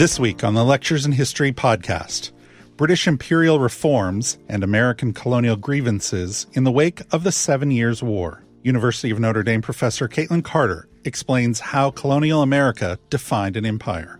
This week on the Lectures in History podcast British imperial reforms and American colonial grievances in the wake of the Seven Years' War. University of Notre Dame professor Katlyn Carter explains how colonial America defined an empire.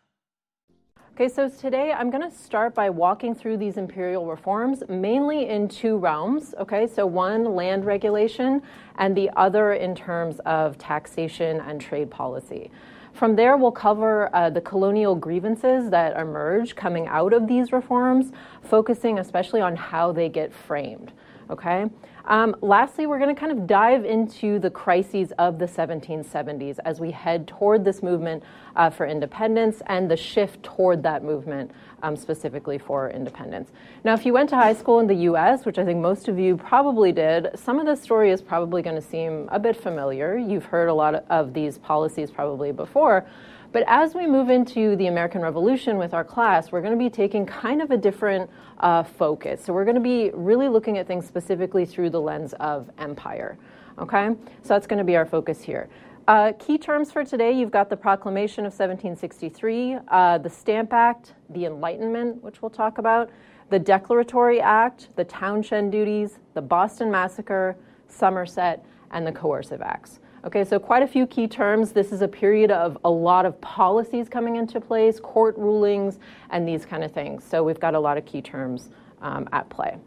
Okay, so today I'm going to start by walking through these imperial reforms mainly in two realms. Okay, so one land regulation and the other in terms of taxation and trade policy. From there, we'll cover uh, the colonial grievances that emerge coming out of these reforms, focusing especially on how they get framed. Okay. Um, lastly, we're going to kind of dive into the crises of the 1770s as we head toward this movement uh, for independence and the shift toward that movement um, specifically for independence. Now, if you went to high school in the US, which I think most of you probably did, some of this story is probably going to seem a bit familiar. You've heard a lot of these policies probably before. But as we move into the American Revolution with our class, we're going to be taking kind of a different uh, focus. So we're going to be really looking at things specifically through the lens of empire. Okay? So that's going to be our focus here. Uh, key terms for today you've got the Proclamation of 1763, uh, the Stamp Act, the Enlightenment, which we'll talk about, the Declaratory Act, the Townshend duties, the Boston Massacre, Somerset, and the Coercive Acts. Okay, so quite a few key terms. This is a period of a lot of policies coming into place, court rulings, and these kind of things. So we've got a lot of key terms um, at play.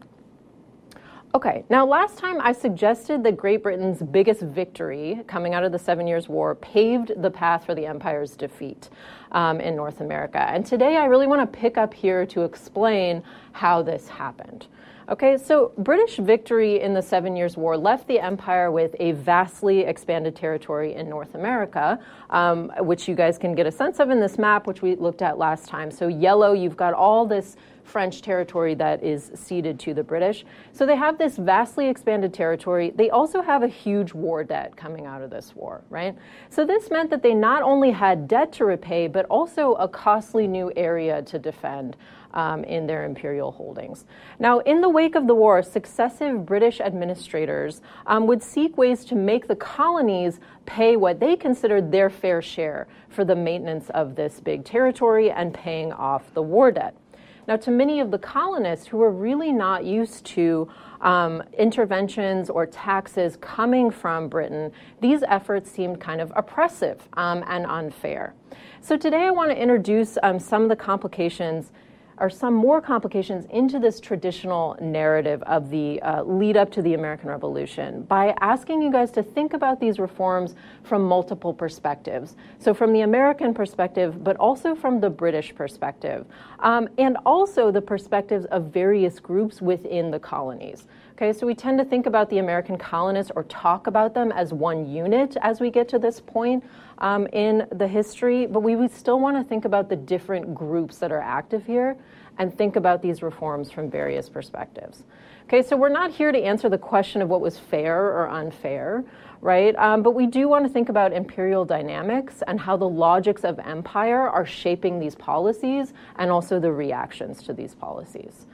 Okay, now last time I suggested that Great Britain's biggest victory coming out of the Seven Years' War paved the path for the empire's defeat um, in North America. And today I really want to pick up here to explain how this happened. Okay, so British victory in the Seven Years' War left the empire with a vastly expanded territory in North America, um, which you guys can get a sense of in this map, which we looked at last time. So, yellow, you've got all this French territory that is ceded to the British. So they have this vastly expanded territory. They also have a huge war debt coming out of this war, right? So this meant that they not only had debt to repay, but also a costly new area to defend um, in their imperial holdings. Now, in the wake of the war, successive British administrators um, would seek ways to make the colonies pay what they considered their fair share for the maintenance of this big territory and paying off the war debt. Now, to many of the colonists who were really not used to um, interventions or taxes coming from Britain, these efforts seemed kind of oppressive um, and unfair. So, today I want to introduce um, some of the complications are some more complications into this traditional narrative of the uh, lead up to the American Revolution by asking you guys to think about these reforms from multiple perspectives. So, from the American perspective, but also from the British perspective, um, and also the perspectives of various groups within the colonies. Okay, so we tend to think about the American colonists or talk about them as one unit as we get to this point um, in the history, but we would still want to think about the different groups that are active here and think about these reforms from various perspectives. Okay, so we're not here to answer the question of what was fair or unfair, right? Um, but we do want to think about imperial dynamics and how the logics of empire are shaping these policies and also the reactions to these policies.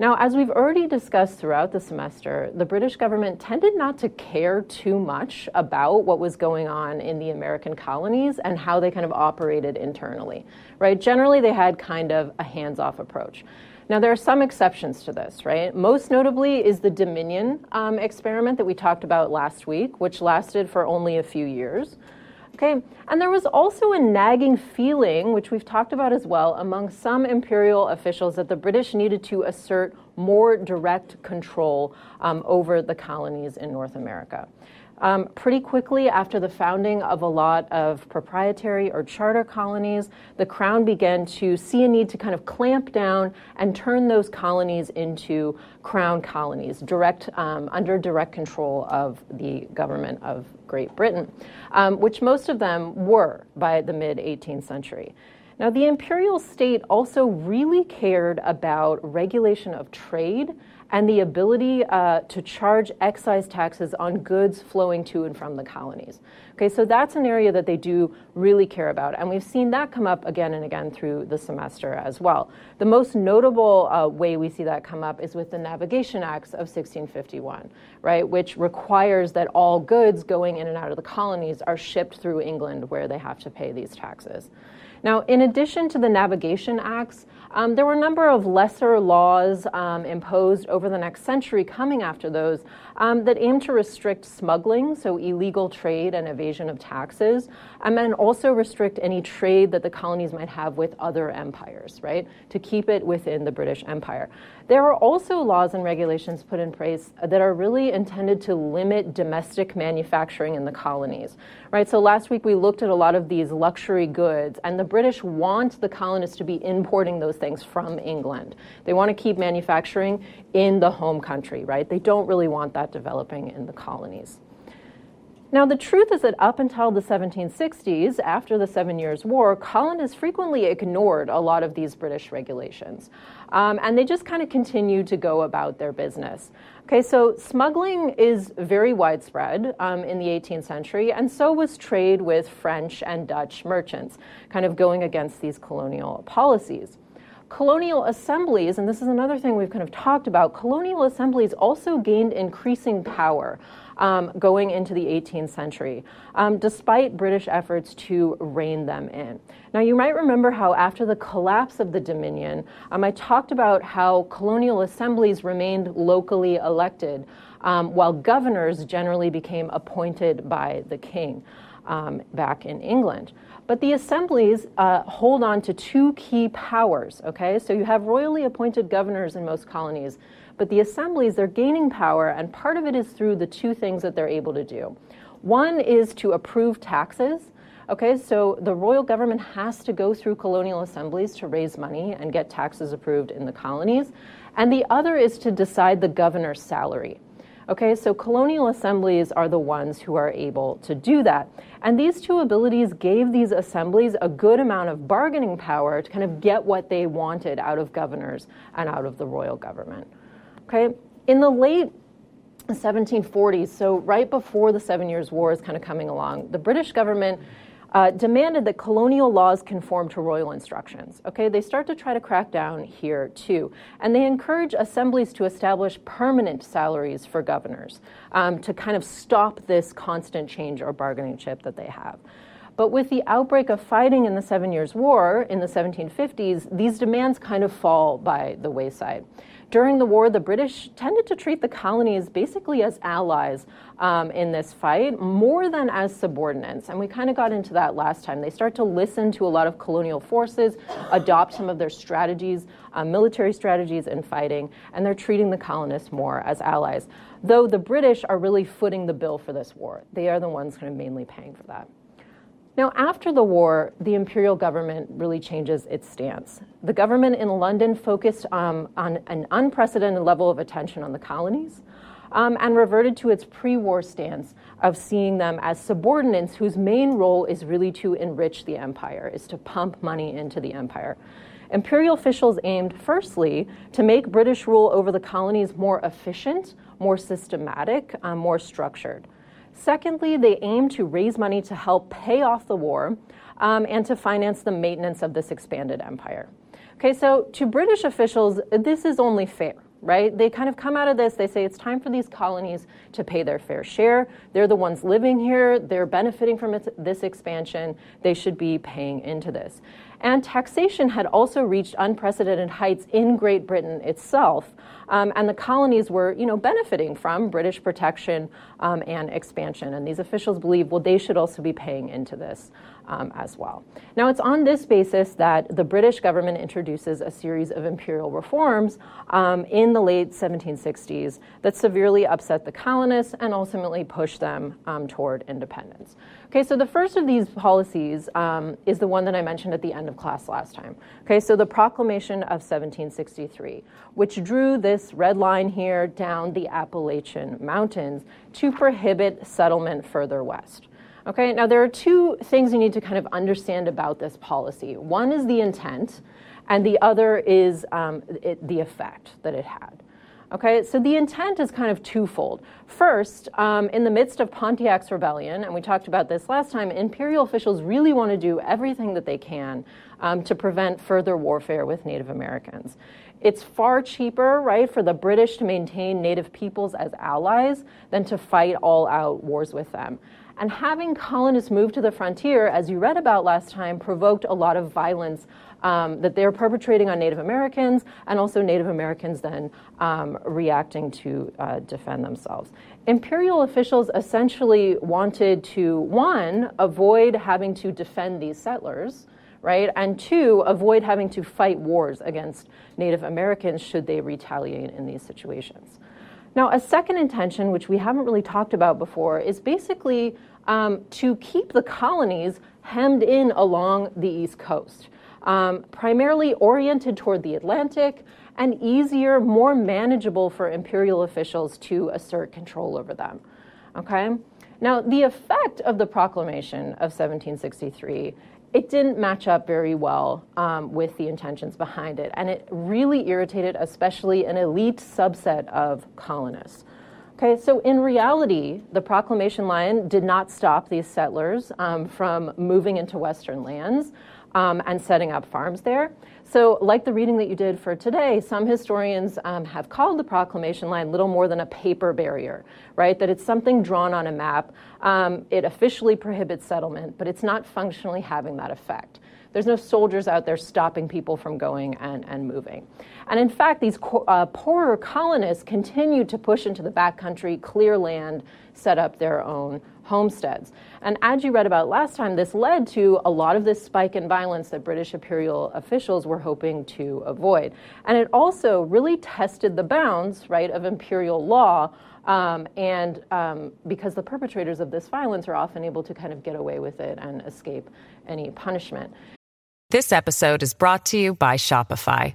Now, as we've already discussed throughout the semester, the British government tended not to care too much about what was going on in the American colonies and how they kind of operated internally, right? Generally, they had kind of a hands off approach. Now, there are some exceptions to this, right? Most notably is the Dominion um, experiment that we talked about last week, which lasted for only a few years. Okay, and there was also a nagging feeling, which we've talked about as well, among some imperial officials that the British needed to assert more direct control um, over the colonies in North America. Um, pretty quickly after the founding of a lot of proprietary or charter colonies, the crown began to see a need to kind of clamp down and turn those colonies into crown colonies, direct um, under direct control of the government of Great Britain, um, which most of them were by the mid 18th century. Now, the imperial state also really cared about regulation of trade and the ability uh, to charge excise taxes on goods flowing to and from the colonies. Okay, so that's an area that they do really care about, and we've seen that come up again and again through the semester as well. The most notable uh, way we see that come up is with the Navigation Acts of 1651, right, which requires that all goods going in and out of the colonies are shipped through England where they have to pay these taxes. Now, in addition to the Navigation Acts, um, there were a number of lesser laws um, imposed over the next century coming after those um, that aim to restrict smuggling, so illegal trade and evasion of taxes, and then also restrict any trade that the colonies might have with other empires, right, to keep it within the British Empire. There are also laws and regulations put in place that are really intended to limit domestic manufacturing in the colonies, right? So last week we looked at a lot of these luxury goods, and the British want the colonists to be importing those things from England. They want to keep manufacturing in the home country, right? They don't really want that developing in the colonies. Now, the truth is that up until the 1760s, after the Seven Years' War, colonists frequently ignored a lot of these British regulations. Um, and they just kind of continued to go about their business. Okay, so smuggling is very widespread um, in the 18th century, and so was trade with French and Dutch merchants, kind of going against these colonial policies colonial assemblies, and this is another thing we've kind of talked about, colonial assemblies also gained increasing power um, going into the 18th century, um, despite British efforts to rein them in. Now, you might remember how after the collapse of the Dominion, um, I talked about how colonial assemblies remained locally elected, um, while governors generally became appointed by the king um, back in England. But the assemblies uh, hold on to two key powers, okay? So you have royally appointed governors in most colonies but the assemblies, they're gaining power, and part of it is through the two things that they're able to do. One is to approve taxes. Okay, so the royal government has to go through colonial assemblies to raise money and get taxes approved in the colonies. And the other is to decide the governor's salary. Okay, so colonial assemblies are the ones who are able to do that. And these two abilities gave these assemblies a good amount of bargaining power to kind of get what they wanted out of governors and out of the royal government. Okay, in the late 1740s, so right before the Seven Years' War is kind of coming along, the British government uh, demanded that colonial laws conform to royal instructions. Okay, they start to try to crack down here too, and they encourage assemblies to establish permanent salaries for governors um, to kind of stop this constant change or bargaining chip that they have. But with the outbreak of fighting in the Seven Years' War in the 1750s, these demands kind of fall by the wayside. During the war, the British tended to treat the colonies basically as allies um, in this fight more than as subordinates. And we kind of got into that last time. They start to listen to a lot of colonial forces, adopt some of their strategies, uh, military strategies in fighting, and they're treating the colonists more as allies. Though the British are really footing the bill for this war, they are the ones kind of mainly paying for that. Now, after the war, the imperial government really changes its stance. The government in London focused um, on an unprecedented level of attention on the colonies um, and reverted to its pre war stance of seeing them as subordinates whose main role is really to enrich the empire, is to pump money into the empire. Imperial officials aimed, firstly, to make British rule over the colonies more efficient, more systematic, um, more structured. Secondly, they aim to raise money to help pay off the war um, and to finance the maintenance of this expanded empire. Okay, so to British officials, this is only fair. right? They kind of come out of this, they say it's time for these colonies to pay their fair share. They're the ones living here, they're benefiting from this expansion, they should be paying into this. And taxation had also reached unprecedented heights in Great Britain itself. Um, and the colonies were, you know, benefiting from British protection um, and expansion. And these officials believe, well, they should also be paying into this um, as well. Now, it's on this basis that the British government introduces a series of imperial reforms um, in the late 1760s that severely upset the colonists and ultimately pushed them um, toward independence. Okay, so the first of these policies um, is the one that I mentioned at the end of class last time. Okay, so the Proclamation of 1763, which drew this red line here down the Appalachian Mountains to prohibit settlement further west. Okay, now there are two things you need to kind of understand about this policy. One is the intent, and the other is um, it, the effect that it had. Okay, so the intent is kind of twofold. First, um, in the midst of Pontiac's rebellion, and we talked about this last time, imperial officials really want to do everything that they can um, to prevent further warfare with Native Americans. It's far cheaper, right, for the British to maintain Native peoples as allies than to fight all out wars with them. And having colonists move to the frontier, as you read about last time, provoked a lot of violence um, that they're perpetrating on Native Americans, and also Native Americans then um, reacting to uh, defend themselves. Imperial officials essentially wanted to, one, avoid having to defend these settlers, right? And two, avoid having to fight wars against Native Americans should they retaliate in these situations. Now, a second intention, which we haven't really talked about before, is basically um, to keep the colonies hemmed in along the East Coast, um, primarily oriented toward the Atlantic and easier, more manageable for imperial officials to assert control over them. Okay? Now, the effect of the proclamation of 1763 it didn't match up very well um, with the intentions behind it, and it really irritated, especially an elite subset of colonists. Okay, so in reality, the proclamation line did not stop these settlers um, from moving into Western lands um, and setting up farms there. So, like the reading that you did for today, some historians um, have called the proclamation line little more than a paper barrier, right? That it's something drawn on a map. Um, it officially prohibits settlement, but it's not functionally having that effect. There's no soldiers out there stopping people from going and, and moving. And in fact, these uh, poorer colonists continued to push into the backcountry, clear land, set up their own homesteads. And as you read about last time, this led to a lot of this spike in violence that British imperial officials were hoping to avoid. And it also really tested the bounds, right, of imperial law. Um, and um, because the perpetrators of this violence are often able to kind of get away with it and escape any punishment. This episode is brought to you by Shopify.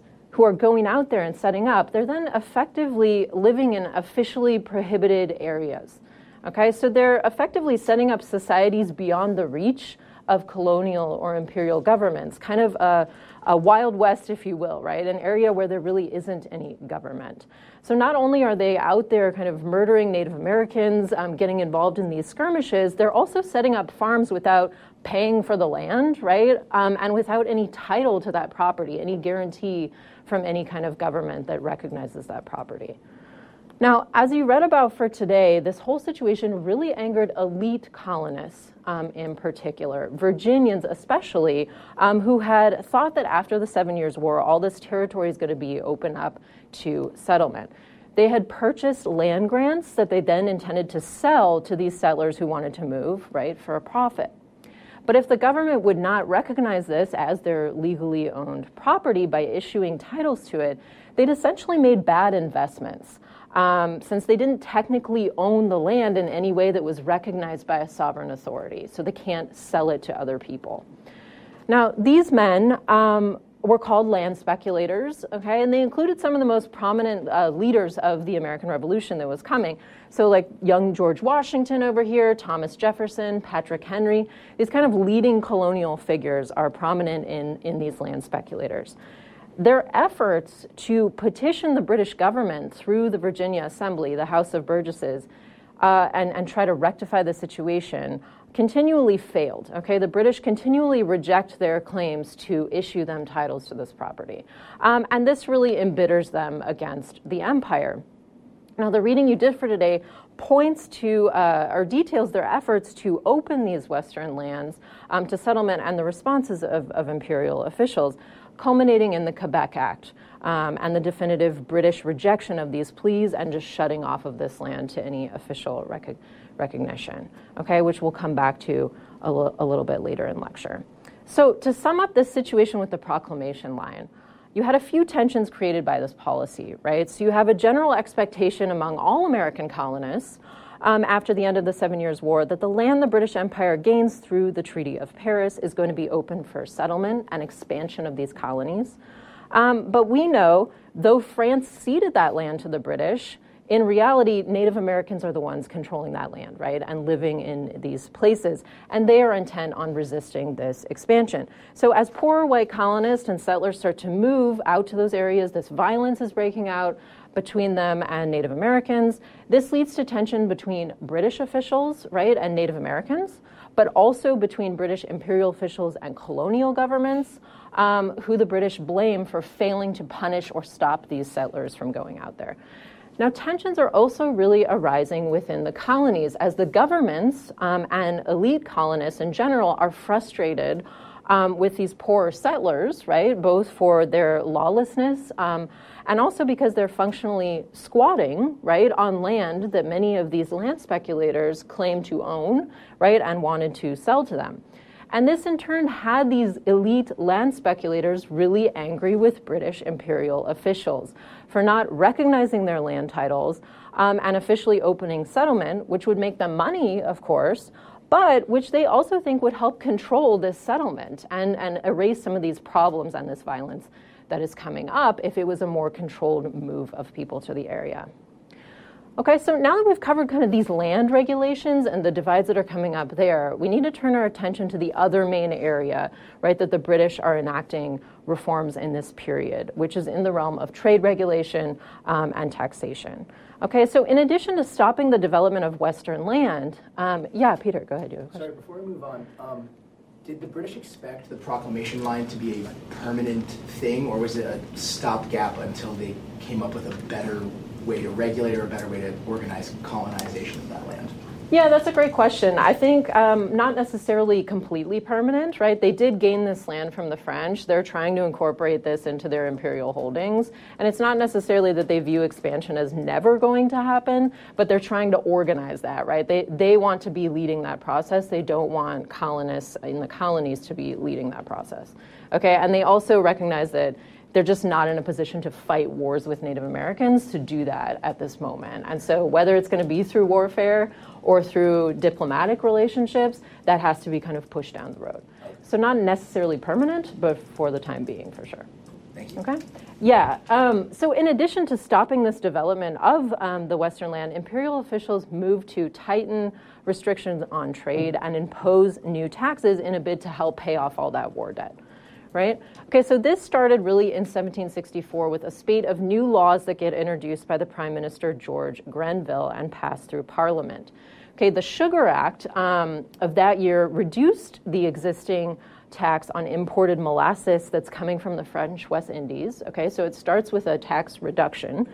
who are going out there and setting up, they're then effectively living in officially prohibited areas. Okay, so they're effectively setting up societies beyond the reach of colonial or imperial governments, kind of a, a, Wild West, if you will, right? An area where there really isn't any government. So not only are they out there kind of murdering Native Americans, um, getting involved in these skirmishes, they're also setting up farms without paying for the land, right? Um, and without any title to that property, any guarantee from any kind of government that recognizes that property. Now, as you read about for today, this whole situation really angered elite colonists um, in particular, Virginians especially, um, who had thought that after the Seven Years' War, all this territory is going to be open up to settlement. They had purchased land grants that they then intended to sell to these settlers who wanted to move, right, for a profit. But if the government would not recognize this as their legally owned property by issuing titles to it, they'd essentially made bad investments. Um, since they didn't technically own the land in any way that was recognized by a sovereign authority, so they can't sell it to other people. Now, these men um, were called land speculators, okay, and they included some of the most prominent uh, leaders of the American Revolution that was coming. So, like young George Washington over here, Thomas Jefferson, Patrick Henry, these kind of leading colonial figures are prominent in, in these land speculators. Their efforts to petition the British government through the Virginia Assembly, the House of Burgesses, uh, and, and try to rectify the situation continually failed. Okay, the British continually reject their claims to issue them titles to this property, um, and this really embitters them against the empire. Now, the reading you did for today points to uh, or details their efforts to open these Western lands um, to settlement and the responses of, of, imperial officials, culminating in the Quebec Act. Um, and the definitive British rejection of these pleas and just shutting off of this land to any official recognition recognition, okay, which we'll come back to a, little bit later in lecture. So, to sum up this situation with the proclamation line, you had a few tensions created by this policy, right? So, you have a general expectation among all American colonists um, after the end of the Seven Years' War that the land the British Empire gains through the Treaty of Paris is going to be open for settlement and expansion of these colonies. Um, but we know, though France ceded that land to the British, in reality, Native Americans are the ones controlling that land, right, and living in these places. And they are intent on resisting this expansion. So, as poor white colonists and settlers start to move out to those areas, this violence is breaking out between them and Native Americans. This leads to tension between British officials, right, and Native Americans, but also between British imperial officials and colonial governments. Um, who the British blame for failing to punish or stop these settlers from going out there. Now, tensions are also really arising within the colonies as the governments um, and elite colonists in general are frustrated um, with these poor settlers, right? Both for their lawlessness um, and also because they're functionally squatting, right, on land that many of these land speculators claim to own, right, and wanted to sell to them. And this in turn had these elite land speculators really angry with British imperial officials for not recognizing their land titles um, and officially opening settlement, which would make them money, of course, but which they also think would help control this settlement and, and erase some of these problems and this violence that is coming up if it was a more controlled move of people to the area. Okay, so now that we've covered kind of these land regulations and the divides that are coming up there, we need to turn our attention to the other main area, right, that the British are enacting reforms in this period, which is in the realm of trade regulation um, and taxation. Okay, so in addition to stopping the development of Western land, um, yeah, Peter, go ahead. Sorry, before we move on, um, did the British expect the proclamation line to be a permanent thing, or was it a stopgap until they came up with a better way to regulate or a better way to organize colonization of that land? Yeah, that's a great question. I think um, not necessarily completely permanent, right? They did gain this land from the French. They're trying to incorporate this into their imperial holdings. And it's not necessarily that they view expansion as never going to happen, but they're trying to organize that, right? They, they want to be leading that process. They don't want colonists in the colonies to be leading that process. Okay, and they also recognize that they're just not in a position to fight wars with Native Americans to do that at this moment. And so, whether it's going to be through warfare or through diplomatic relationships, that has to be kind of pushed down the road. So, not necessarily permanent, but for the time being, for sure. Thank you. Okay. Yeah. Um, so, in addition to stopping this development of um, the Western land, imperial officials moved to tighten restrictions on trade and impose new taxes in a bid to help pay off all that war debt right? Okay, so this started really in 1764 with a spate of new laws that get introduced by the Prime Minister George Grenville and passed through Parliament. Okay, the Sugar Act um, of that year reduced the existing tax on imported molasses that's coming from the French West Indies. Okay, so it starts with a tax reduction.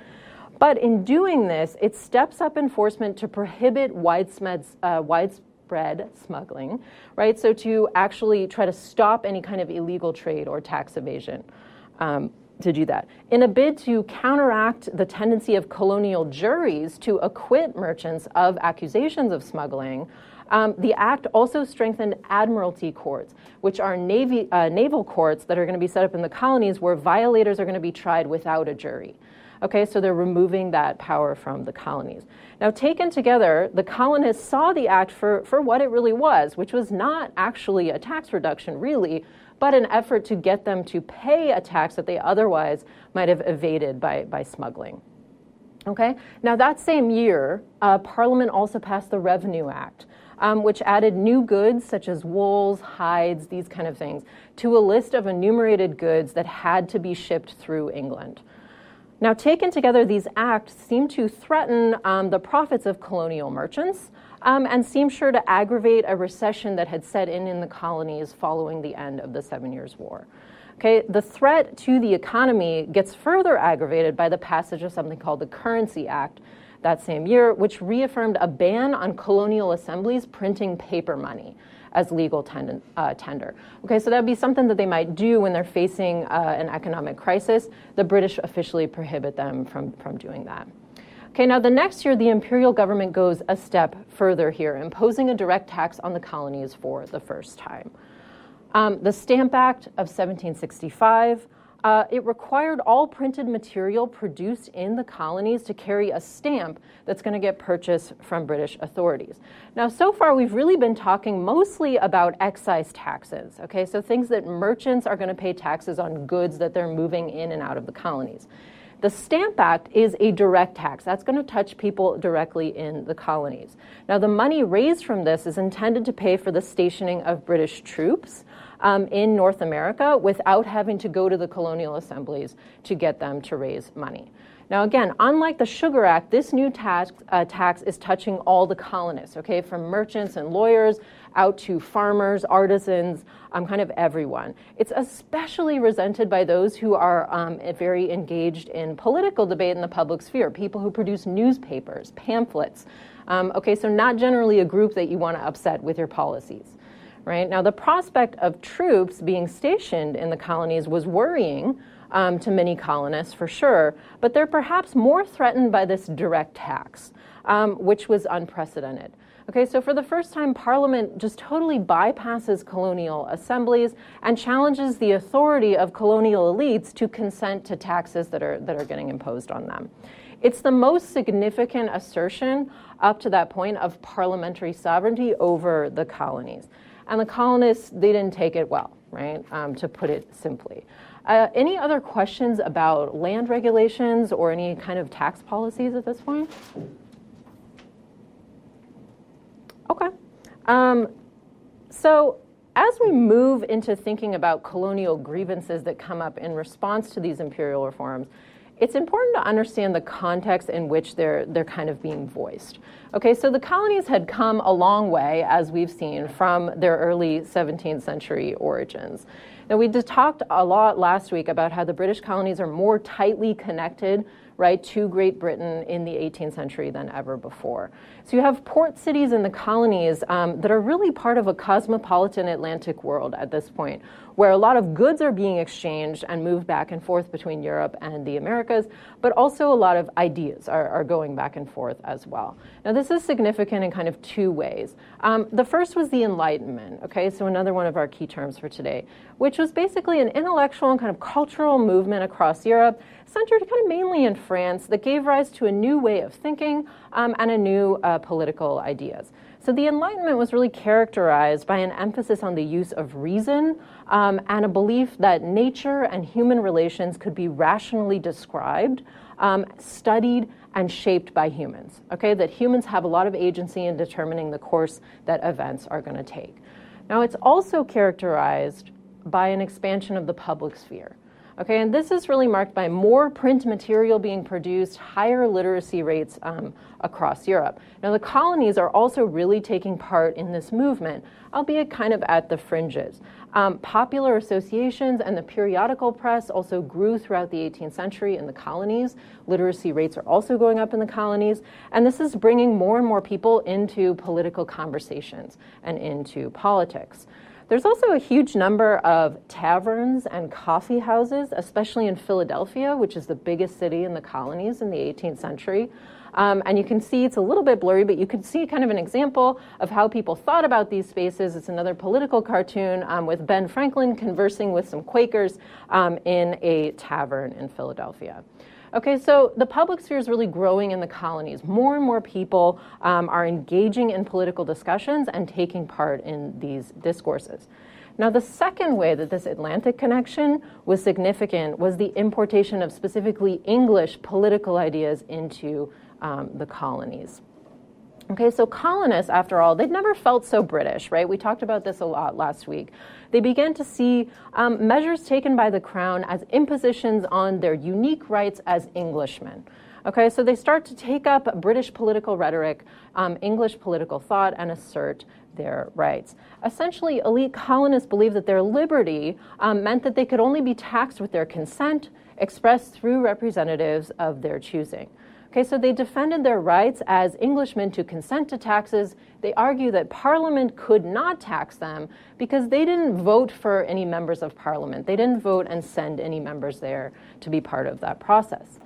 But in doing this, it steps up enforcement to prohibit widespread, uh, widespread bread smuggling, right? So to actually try to stop any kind of illegal trade or tax evasion. Um, to do that. In a bid to counteract the tendency of colonial juries to acquit merchants of accusations of smuggling, um, the act also strengthened admiralty courts, which are navy, uh, naval courts that are going to be set up in the colonies where violators are going to be tried without a jury. Okay, so they're removing that power from the colonies. Now, taken together, the colonists saw the act for, for what it really was, which was not actually a tax reduction, really, but an effort to get them to pay a tax that they otherwise might have evaded by, by smuggling. Okay, now that same year, uh, Parliament also passed the Revenue Act, um, which added new goods such as wools, hides, these kind of things, to a list of enumerated goods that had to be shipped through England. Now, taken together, these acts seem to threaten um, the profits of colonial merchants um, and seem sure to aggravate a recession that had set in in the colonies following the end of the Seven Years' War. Okay, the threat to the economy gets further aggravated by the passage of something called the Currency Act that same year, which reaffirmed a ban on colonial assemblies printing paper money as legal tend- uh, tender. Okay, so that would be something that they might do when they're facing uh, an economic crisis. The British officially prohibit them from, from doing that. Okay, now the next year, the imperial government goes a step further here, imposing a direct tax on the colonies for the first time. Um, the Stamp Act of 1765 uh, it required all printed material produced in the colonies to carry a stamp that's going to get purchased from British authorities. Now, so far, we've really been talking mostly about excise taxes, okay? So things that merchants are going to pay taxes on goods that they're moving in and out of the colonies. The Stamp Act is a direct tax. That's going to touch people directly in the colonies. Now, the money raised from this is intended to pay for the stationing of British troops um, in North America without having to go to the colonial assemblies to get them to raise money. Now, again, unlike the Sugar Act, this new tax, uh, tax is touching all the colonists, okay, from merchants and lawyers out to farmers, artisans, um, kind of everyone. It's especially resented by those who are um, very engaged in political debate in the public sphere, people who produce newspapers, pamphlets. Um, okay, so not generally a group that you want to upset with your policies right? Now, the prospect of troops being stationed in the colonies was worrying um, to many colonists for sure, but they're perhaps more threatened by this direct tax, um, which was unprecedented. Okay, so for the first time, Parliament just totally bypasses colonial assemblies and challenges the authority of colonial elites to consent to taxes that are, that are getting imposed on them. It's the most significant assertion up to that point of parliamentary sovereignty over the colonies. And the colonists, they didn't take it well, right, um, to put it simply. Uh, any other questions about land regulations or any kind of tax policies at this point? Okay. Um, so, as we move into thinking about colonial grievances that come up in response to these imperial reforms, it's important to understand the context in which they're, they're kind of being voiced. Okay, so the colonies had come a long way, as we've seen, from their early 17th century origins. Now, we just talked a lot last week about how the British colonies are more tightly connected right, to Great Britain in the 18th century than ever before. So you have port cities in the colonies um, that are really part of a cosmopolitan Atlantic world at this point, where a lot of goods are being exchanged and moved back and forth between Europe and the Americas, but also a lot of ideas are, are going back and forth as well. Now, this is significant in kind of two ways. Um, the first was the Enlightenment, okay, so another one of our key terms for today, which was basically an intellectual and kind of cultural movement across Europe centered kind of mainly in France that gave rise to a new way of thinking um, and a new uh, political ideas. So the Enlightenment was really characterized by an emphasis on the use of reason um, and a belief that nature and human relations could be rationally described, um, studied, and shaped by humans. Okay, that humans have a lot of agency in determining the course that events are going to take. Now, it's also characterized by an expansion of the public sphere. Okay, and this is really marked by more print material being produced, higher literacy rates um, across Europe. Now, the colonies are also really taking part in this movement, albeit kind of at the fringes. Um, popular associations and the periodical press also grew throughout the 18th century in the colonies. Literacy rates are also going up in the colonies, and this is bringing more and more people into political conversations and into politics. There's also a huge number of taverns and coffee houses, especially in Philadelphia, which is the biggest city in the colonies in the 18th century. Um, and you can see it's a little bit blurry, but you can see kind of an example of how people thought about these spaces. It's another political cartoon um, with Ben Franklin conversing with some Quakers um, in a tavern in Philadelphia. Okay, so the public sphere is really growing in the colonies. More and more people um, are engaging in political discussions and taking part in these discourses. Now, the second way that this Atlantic connection was significant was the importation of specifically English political ideas into um, the colonies. Okay, so colonists, after all, they'd never felt so British, right? We talked about this a lot last week. They began to see um, measures taken by the crown as impositions on their unique rights as Englishmen. Okay, so they start to take up British political rhetoric, um, English political thought, and assert their rights. Essentially, elite colonists believed that their liberty um, meant that they could only be taxed with their consent, expressed through representatives of their choosing. Okay, so they defended their rights as Englishmen to consent to taxes. They argue that Parliament could not tax them because they didn't vote for any members of Parliament. They didn't vote and send any members there to be part of that process.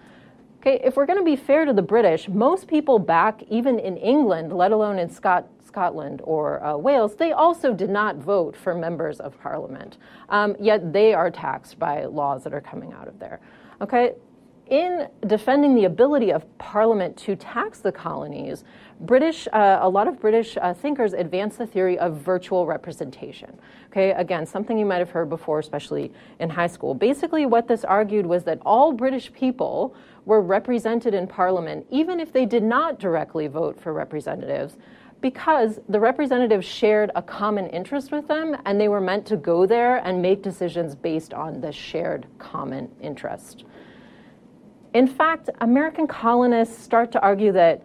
Okay, if we're going to be fair to the British, most people back, even in England, let alone in Scot- Scotland or uh, Wales, they also did not vote for members of Parliament. Um, yet they are taxed by laws that are coming out of there. Okay, in defending the ability of Parliament to tax the colonies, British, uh, a lot of British uh, thinkers advanced the theory of virtual representation. Okay, again, something you might have heard before, especially in high school. Basically, what this argued was that all British people were represented in Parliament, even if they did not directly vote for representatives, because the representatives shared a common interest with them and they were meant to go there and make decisions based on the shared common interest. In fact, American colonists start to argue that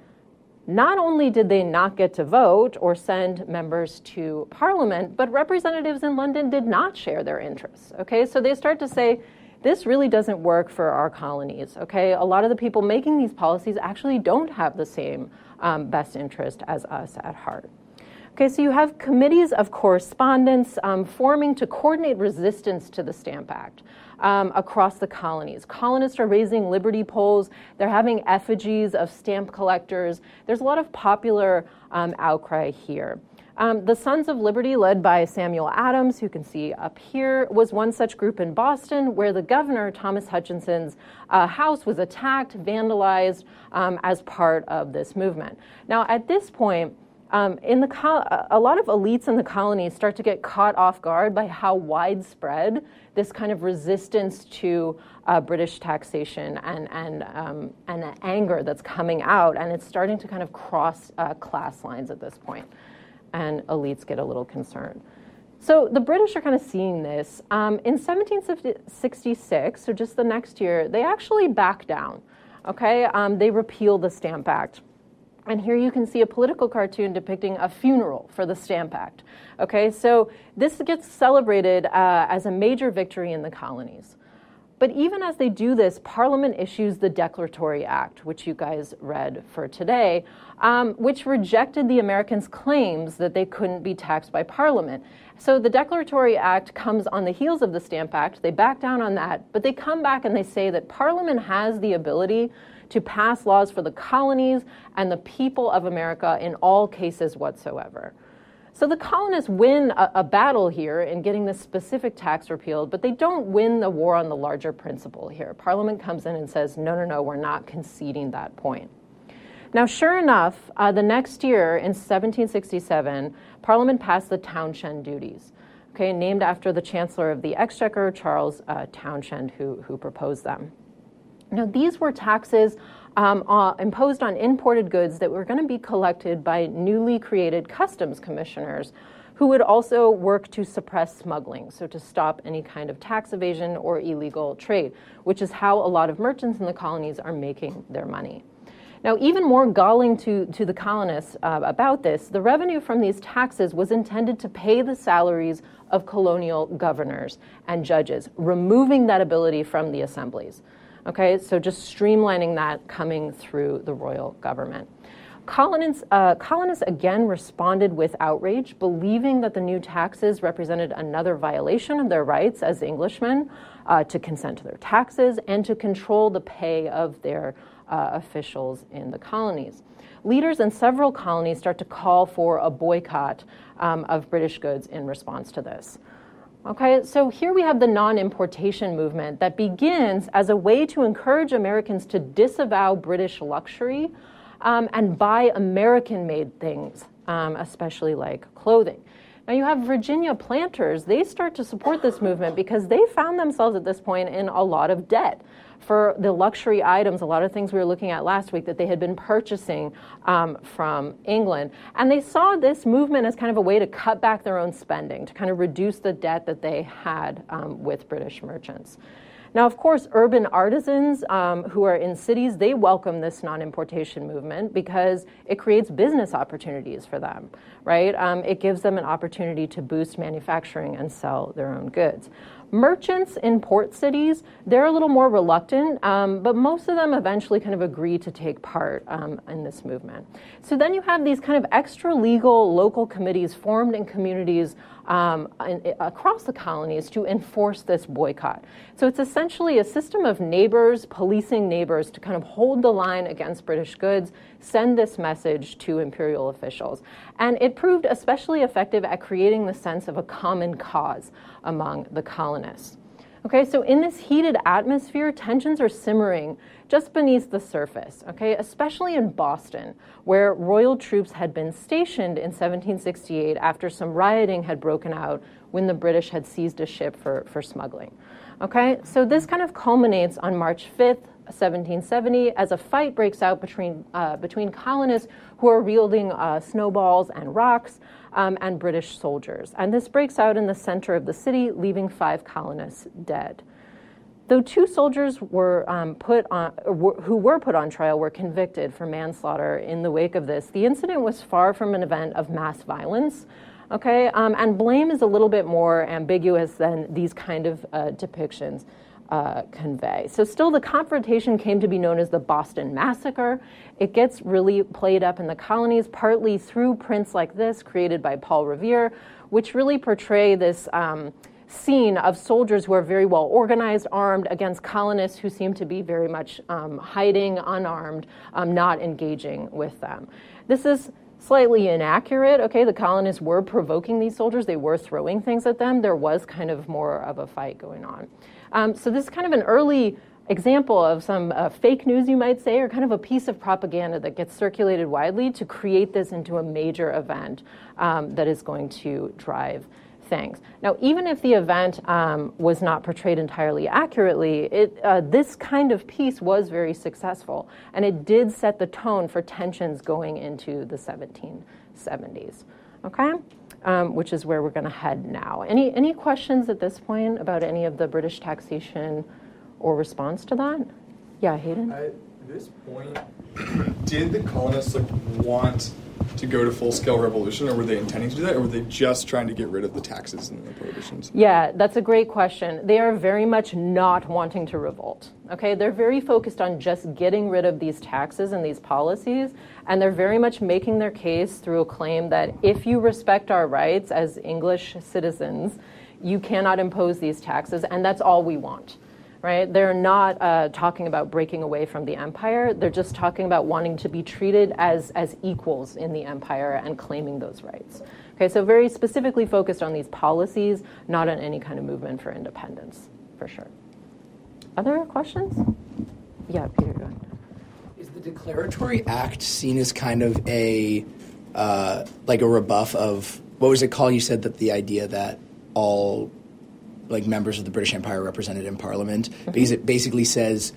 not only did they not get to vote or send members to parliament, but representatives in London did not share their interests. Okay, so they start to say, this really doesn't work for our colonies. Okay, a lot of the people making these policies actually don't have the same um, best interest as us at heart. Okay, so you have committees of correspondence um, forming to coordinate resistance to the Stamp Act um, across the colonies. Colonists are raising liberty poles, they're having effigies of stamp collectors. There's a lot of popular um, outcry here. Um, the Sons of Liberty, led by Samuel Adams, who you can see up here, was one such group in Boston where the governor, Thomas Hutchinson's uh, house, was attacked, vandalized um, as part of this movement. Now, at this point, um, in the co- a lot of elites in the colonies start to get caught off guard by how widespread this kind of resistance to uh, British taxation and and um, and anger that's coming out, and it's starting to kind of cross uh, class lines at this point, and elites get a little concerned. So the British are kind of seeing this. Um, in 1766, so just the next year, they actually back down. Okay, um, they repeal the Stamp Act. And here you can see a political cartoon depicting a funeral for the Stamp Act. Okay, so this gets celebrated uh, as a major victory in the colonies. But even as they do this, Parliament issues the Declaratory Act, which you guys read for today, um, which rejected the Americans' claims that they couldn't be taxed by Parliament. So the Declaratory Act comes on the heels of the Stamp Act. They back down on that, but they come back and they say that Parliament has the ability to pass laws for the colonies and the people of America in all cases whatsoever. So the colonists win a, a, battle here in getting this specific tax repealed, but they don't win the war on the larger principle here. Parliament comes in and says, no, no, no, we're not conceding that point. Now, sure enough, uh, the next year in 1767, Parliament passed the Townshend duties, okay, named after the Chancellor of the Exchequer, Charles uh, Townshend, who, who proposed them. Now, these were taxes um, uh, imposed on imported goods that were going to be collected by newly created customs commissioners who would also work to suppress smuggling, so to stop any kind of tax evasion or illegal trade, which is how a lot of merchants in the colonies are making their money. Now, even more galling to, to the colonists uh, about this, the revenue from these taxes was intended to pay the salaries of colonial governors and judges, removing that ability from the assemblies. Okay, so just streamlining that coming through the royal government. Colonists, uh, colonists again responded with outrage, believing that the new taxes represented another violation of their rights as Englishmen uh, to consent to their taxes and to control the pay of their uh, officials in the colonies. Leaders in several colonies start to call for a boycott um, of British goods in response to this. Okay, so here we have the non importation movement that begins as a way to encourage Americans to disavow British luxury um, and buy American made things, um, especially like clothing. Now you have Virginia planters, they start to support this movement because they found themselves at this point in a lot of debt for the luxury items, a lot of things we were looking at last week that they had been purchasing um, from England. And they saw this movement as kind of a way to cut back their own spending, to kind of reduce the debt that they had um, with British merchants. Now, of course, urban artisans um, who are in cities, they welcome this non-importation movement because it creates business opportunities for them, right? Um, it gives them an opportunity to boost manufacturing and sell their own goods. Merchants in port cities, they're a little more reluctant, um, but most of them eventually kind of agree to take part um, in this movement. So then you have these kind of extra legal local committees formed in communities um, across the colonies to enforce this boycott. So it's essentially a system of neighbors policing neighbors to kind of hold the line against British goods, send this message to imperial officials. And it proved especially effective at creating the sense of a common cause among the colonists. Okay, so in this heated atmosphere, tensions are simmering just beneath the surface, okay, especially in Boston, where royal troops had been stationed in 1768 after some rioting had broken out when the British had seized a ship for, for smuggling. Okay, so this kind of culminates on March 5th, 1770, as a fight breaks out between, uh, between colonists who are wielding uh, snowballs and rocks um, and British soldiers. And this breaks out in the center of the city, leaving five colonists dead. Though two soldiers were um, put on, were, who were put on trial were convicted for manslaughter in the wake of this, the incident was far from an event of mass violence. Okay, um, and blame is a little bit more ambiguous than these kind of uh, depictions uh, convey. So, still, the confrontation came to be known as the Boston Massacre. It gets really played up in the colonies, partly through prints like this created by Paul Revere, which really portray this. Um, scene of soldiers who are very well organized, armed, against colonists who seem to be very much um, hiding, unarmed, um, not engaging with them. This is slightly inaccurate. Okay, the colonists were provoking these soldiers, they were throwing things at them. There was kind of more of a fight going on. Um, so this is kind of an early example of some uh, fake news, you might say, or kind of a piece of propaganda that gets circulated widely to create this into a major event um, that is going to drive things. Now, even if the event um, was not portrayed entirely accurately, it, uh, this kind of piece was very successful, and it did set the tone for tensions going into the 1770s. Okay? um, which is where we're going to head now. Any, any questions at this point about any of the British taxation or response to that? Yeah, Hayden? At this point, did the colonists like want to go to full scale revolution, or were they intending to do that, or were they just trying to get rid of the taxes and the prohibitions? Yeah, that's a great question. They are very much not wanting to revolt. Okay, they're very focused on just getting rid of these taxes and these policies, and they're very much making their case through a claim that if you respect our rights as English citizens, you cannot impose these taxes, and that's all we want right? They're not uh, talking about breaking away from the empire. They're just talking about wanting to be treated as, as equals in the empire and claiming those rights. Okay, so very specifically focused on these policies, not on any kind of movement for independence, for sure. Other questions? Yeah, Peter, go ahead. Is the Declaratory Act seen as kind of a, uh, like a rebuff of, what was it called? You said that the idea that all like members of the British Empire represented in Parliament mm-hmm. because it basically says,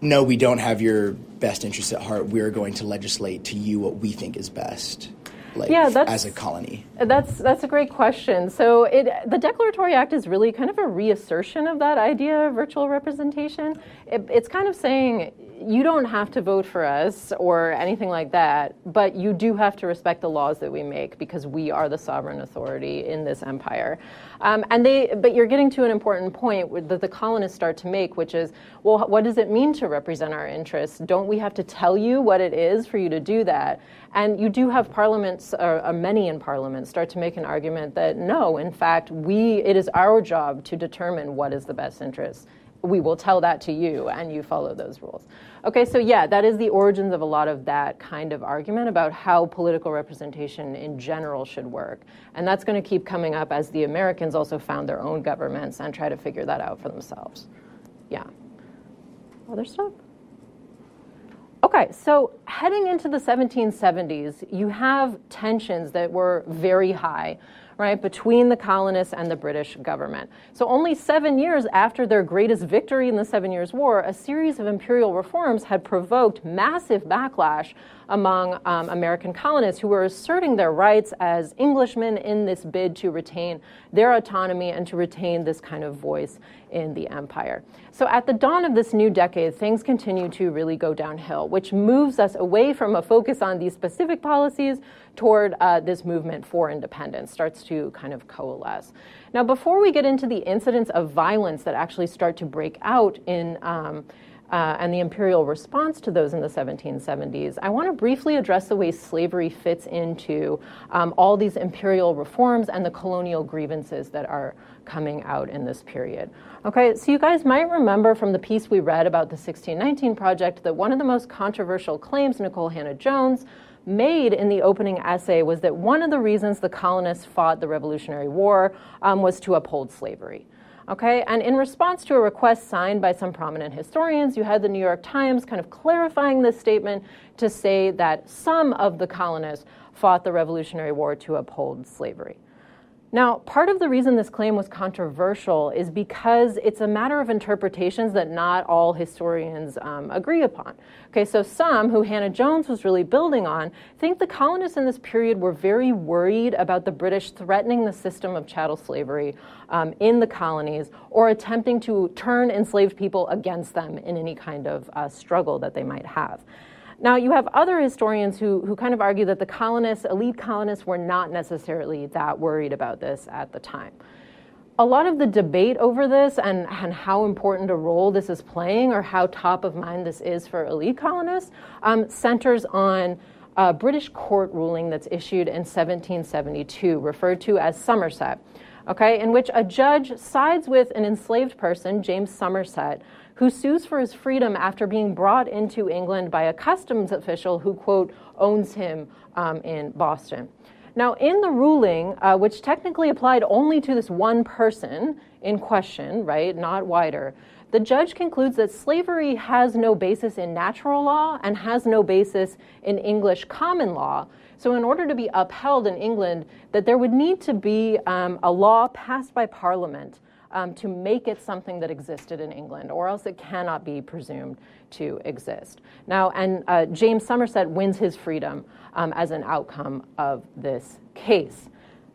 no, we don't have your best interests at heart. We're going to legislate to you what we think is best. Like, yeah, as a colony? That's that's a great question. So it the Declaratory Act is really kind of a reassertion of that idea of virtual representation. It, it's kind of saying you don't have to vote for us or anything like that, but you do have to respect the laws that we make because we are the sovereign authority in this empire. Um, and they, but you're getting to an important point that the colonists start to make, which is, well, what does it mean to represent our interests? Don't we have to tell you what it is for you to do that? And you do have parliaments, or, or many in parliament, start to make an argument that no, in fact, we, it is our job to determine what is the best interest we will tell that to you and you follow those rules. Okay, so yeah, that is the origins of a lot of that kind of argument about how political representation in general should work. And that's going to keep coming up as the Americans also found their own governments and try to figure that out for themselves. Yeah. Other stuff? Okay, so heading into the 1770s, you have tensions that were very high right, between the colonists and the British government. So, only seven years after their greatest victory in the Seven Years' War, a series of imperial reforms had provoked massive backlash among um, American colonists who were asserting their rights as Englishmen in this bid to retain their autonomy and to retain this kind of voice in the empire. So, at the dawn of this new decade, things continue to really go downhill, which moves us away from a focus on these specific policies toward uh, this movement for independence, starts to kind of coalesce. Now, before we get into the incidents of violence that actually start to break out in um, uh, and the imperial response to those in the 1770s, I want to briefly address the way slavery fits into um, all these imperial reforms and the colonial grievances that are coming out in this period. Okay, so you guys might remember from the piece we read about the 1619 Project that one of the most controversial claims Nicole Hannah-Jones made in the opening essay was that one of the reasons the colonists fought the Revolutionary War um, was to uphold slavery. Okay, and in response to a request signed by some prominent historians, you had the New York Times kind of clarifying this statement to say that some of the colonists fought the Revolutionary War to uphold slavery. Now, part of the reason this claim was controversial is because it's a matter of interpretations that not all historians um, agree upon. Okay, so some, who Hannah-Jones was really building on, think the colonists in this period were very worried about the British threatening the system of chattel slavery um, in the colonies or attempting to turn enslaved people against them in any kind of uh, struggle that they might have. Now, you have other historians who, who kind of argue that the colonists, elite colonists, were not necessarily that worried about this at the time. A lot of the debate over this and, and how important a role this is playing or how top of mind this is for elite colonists um, centers on a British court ruling that's issued in 1772, referred to as Somerset, okay, in which a judge sides with an enslaved person, James Somerset, who sues for his freedom after being brought into England by a customs official who, quote, owns him um, in Boston. Now, in the ruling, uh, which technically applied only to this one person in question, right, not wider, the judge concludes that slavery has no basis in natural law and has no basis in English common law. So, in order to be upheld in England, that there would need to be um, a law passed by Parliament um, to make it something that existed in England, or else it cannot be presumed to exist. Now, and uh, James Somerset wins his freedom um, as an outcome of this case.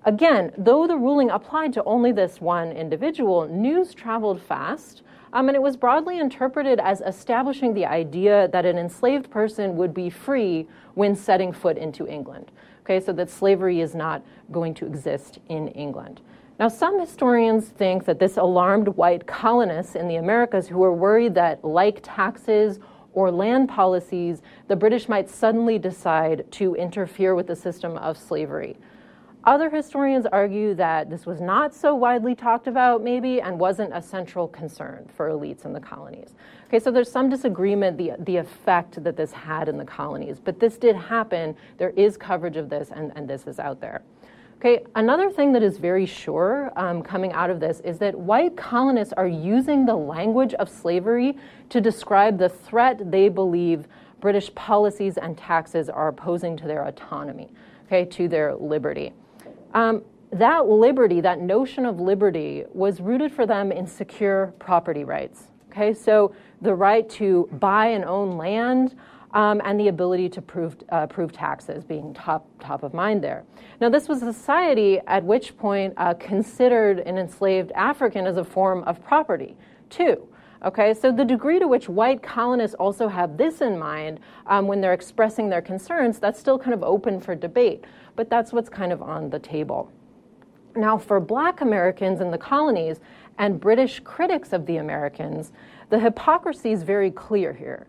Again, though the ruling applied to only this one individual, news traveled fast. Um, and it was broadly interpreted as establishing the idea that an enslaved person would be free when setting foot into England. Okay, so that slavery is not going to exist in England. Now, some historians think that this alarmed white colonists in the Americas who were worried that, like taxes or land policies, the British might suddenly decide to interfere with the system of slavery. Other historians argue that this was not so widely talked about, maybe, and wasn't a central concern for elites in the colonies. Okay, so there's some disagreement the, the effect that this had in the colonies, but this did happen. There is coverage of this, and, and this is out there. Okay, another thing that is very sure um, coming out of this is that white colonists are using the language of slavery to describe the threat they believe British policies and taxes are posing to their autonomy, okay, to their liberty. Um, that liberty, that notion of liberty, was rooted for them in secure property rights. Okay, so the right to buy and own land, um, and the ability to prove, uh, prove taxes being top, top of mind there. Now, this was a society at which point uh, considered an enslaved African as a form of property, too. Okay, so the degree to which white colonists also have this in mind um, when they're expressing their concerns, that's still kind of open for debate, but that's what's kind of on the table. Now, for black Americans in the colonies and British critics of the Americans, the hypocrisy is very clear here.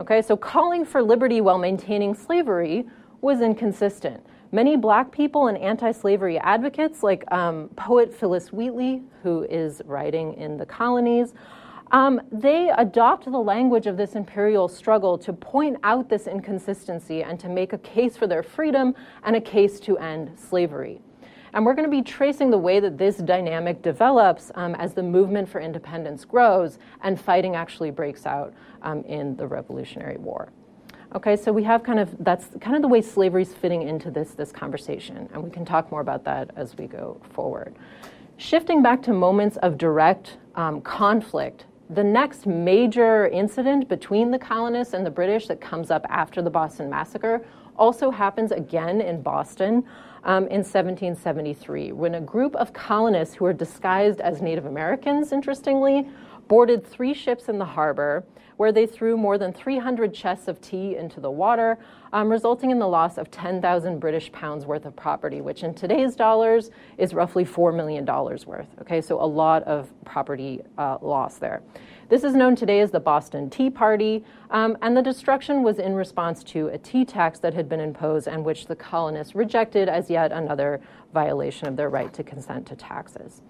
Okay, so calling for liberty while maintaining slavery was inconsistent. Many black people and anti slavery advocates, like um, poet Phillis Wheatley, who is writing in the colonies, um, they adopt the language of this imperial struggle to point out this inconsistency and to make a case for their freedom and a case to end slavery. And we're going to be tracing the way that this dynamic develops um, as the movement for independence grows and fighting actually breaks out um, in the Revolutionary War. Okay, so we have kind of that's kind of the way slavery is fitting into this this conversation, and we can talk more about that as we go forward. Shifting back to moments of direct um, conflict, the next major incident between the colonists and the British that comes up after the Boston Massacre also happens again in Boston um, in 1773, when a group of colonists who were disguised as Native Americans, interestingly, boarded three ships in the harbor where they threw more than 300 chests of tea into the water, um, resulting in the loss of 10,000 British pounds worth of property, which in today's dollars is roughly $4 million worth. Okay, so a lot of property uh, loss there. This is known today as the Boston Tea Party, um, and the destruction was in response to a tea tax that had been imposed and which the colonists rejected as yet another violation of their right to consent to taxes.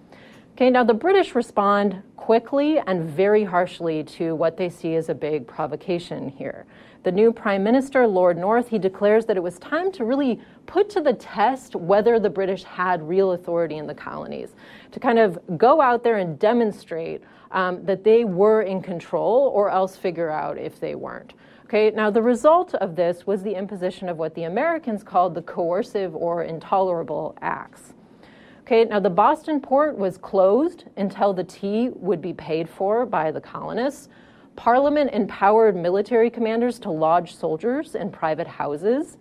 Okay, now the British respond quickly and very harshly to what they see as a big provocation here. The new Prime Minister, Lord North, he declares that it was time to really put to the test whether the British had real authority in the colonies, to kind of go out there and demonstrate um, that they were in control or else figure out if they weren't. Okay, now the result of this was the imposition of what the Americans called the coercive or intolerable acts. Okay, now the Boston port was closed until the tea would be paid for by the colonists. Parliament empowered military commanders to lodge soldiers in private houses.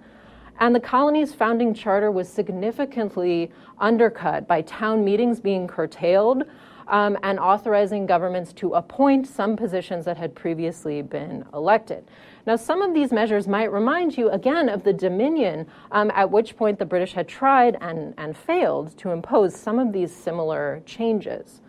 And the colony's founding charter was significantly undercut by town meetings being curtailed um, and authorizing governments to appoint some positions that had previously been elected. Now, some of these measures might remind you again of the Dominion, um, at which point the British had tried and, and failed to impose some of these similar changes.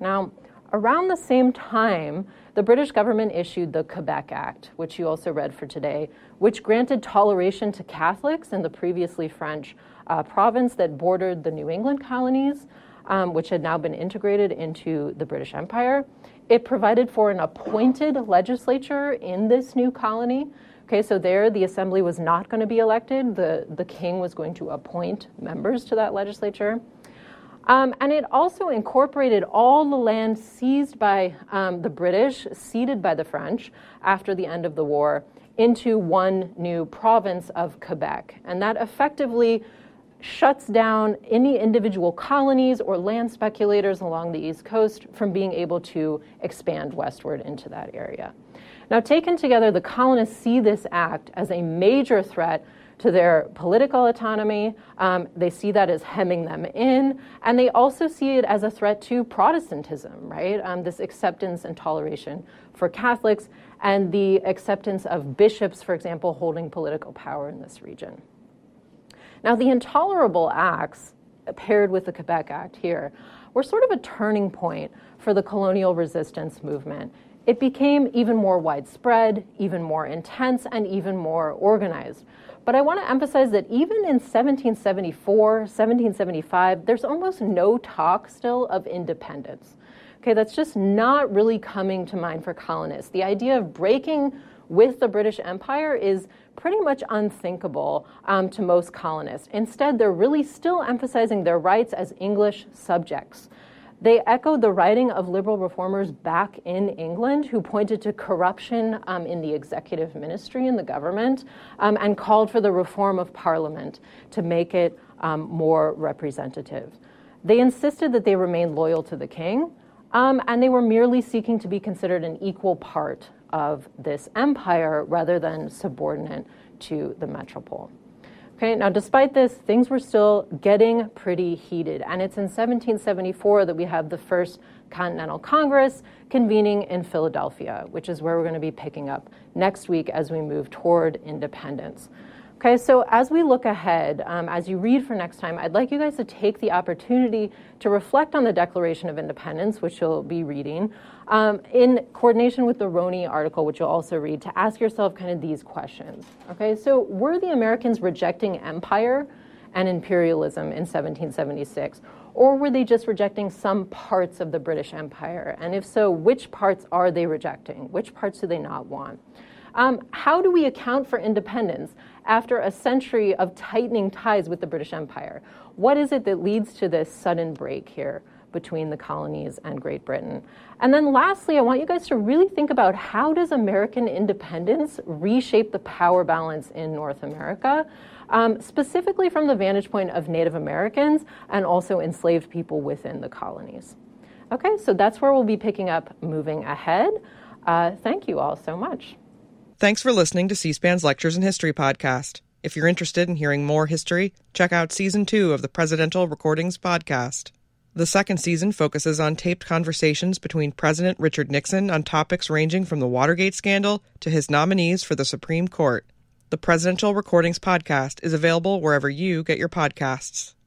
Now, around the same time, the British government issued the Quebec Act, which you also read for today, which granted toleration to Catholics in the previously French uh, province that bordered the New England colonies, um, which had now been integrated into the British Empire. It provided for an appointed legislature in this new colony. Okay, so there the assembly was not going to be elected. The, the king was going to appoint members to that legislature. Um, and it also incorporated all the land seized by um, the British, ceded by the French after the end of the war, into one new province of Quebec. And that effectively shuts down any individual colonies or land speculators along the East Coast from being able to expand westward into that area. Now, taken together, the colonists see this act as a major threat to their political autonomy. Um, they see that as hemming them in, and they also see it as a threat to Protestantism, right? Um, this acceptance and toleration for Catholics, and the acceptance of bishops, for example, holding political power in this region. Now, the intolerable acts paired with the Quebec Act here were sort of a turning point for the colonial resistance movement. It became even more widespread, even more intense, and even more organized. But I want to emphasize that even in 1774, 1775, there's almost no talk still of independence. Okay, that's just not really coming to mind for colonists. The idea of breaking with the British Empire is pretty much unthinkable um, to most colonists. Instead, they're really still emphasizing their rights as English subjects. They echoed the writing of liberal reformers back in England who pointed to corruption um, in the executive ministry and the government um, and called for the reform of parliament to make it um, more representative. They insisted that they remain loyal to the king, um, and they were merely seeking to be considered an equal part of this empire rather than subordinate to the metropole. Okay, now despite this, things were still getting pretty heated, and it's in 1774 that we have the first Continental Congress convening in Philadelphia, which is where we're going to be picking up next week as we move toward independence. Okay, so as we look ahead, um, as you read for next time, I'd like you guys to take the opportunity to reflect on the Declaration of Independence, which you'll be reading, um, in coordination with the Roney article, which you'll also read, to ask yourself kind of these questions. Okay, so were the Americans rejecting empire and imperialism in 1776? Or were they just rejecting some parts of the British Empire? And if so, which parts are they rejecting? Which parts do they not want? Um, how do we account for independence after a century of tightening ties with the British Empire? What is it that leads to this sudden break here between the colonies and Great Britain. And then lastly, I want you guys to really think about how does American independence reshape the power balance in North America, um, specifically from the vantage point of Native Americans and also enslaved people within the colonies. Okay, so that's where we'll be picking up moving ahead. Uh, thank you all so much. Thanks for listening to C SPAN's Lectures in History podcast. If you're interested in hearing more history, check out season two of the Presidential Recordings podcast. The second season focuses on taped conversations between President Richard Nixon on topics ranging from the Watergate scandal to his nominees for the Supreme Court. The Presidential Recordings Podcast is available wherever you get your podcasts.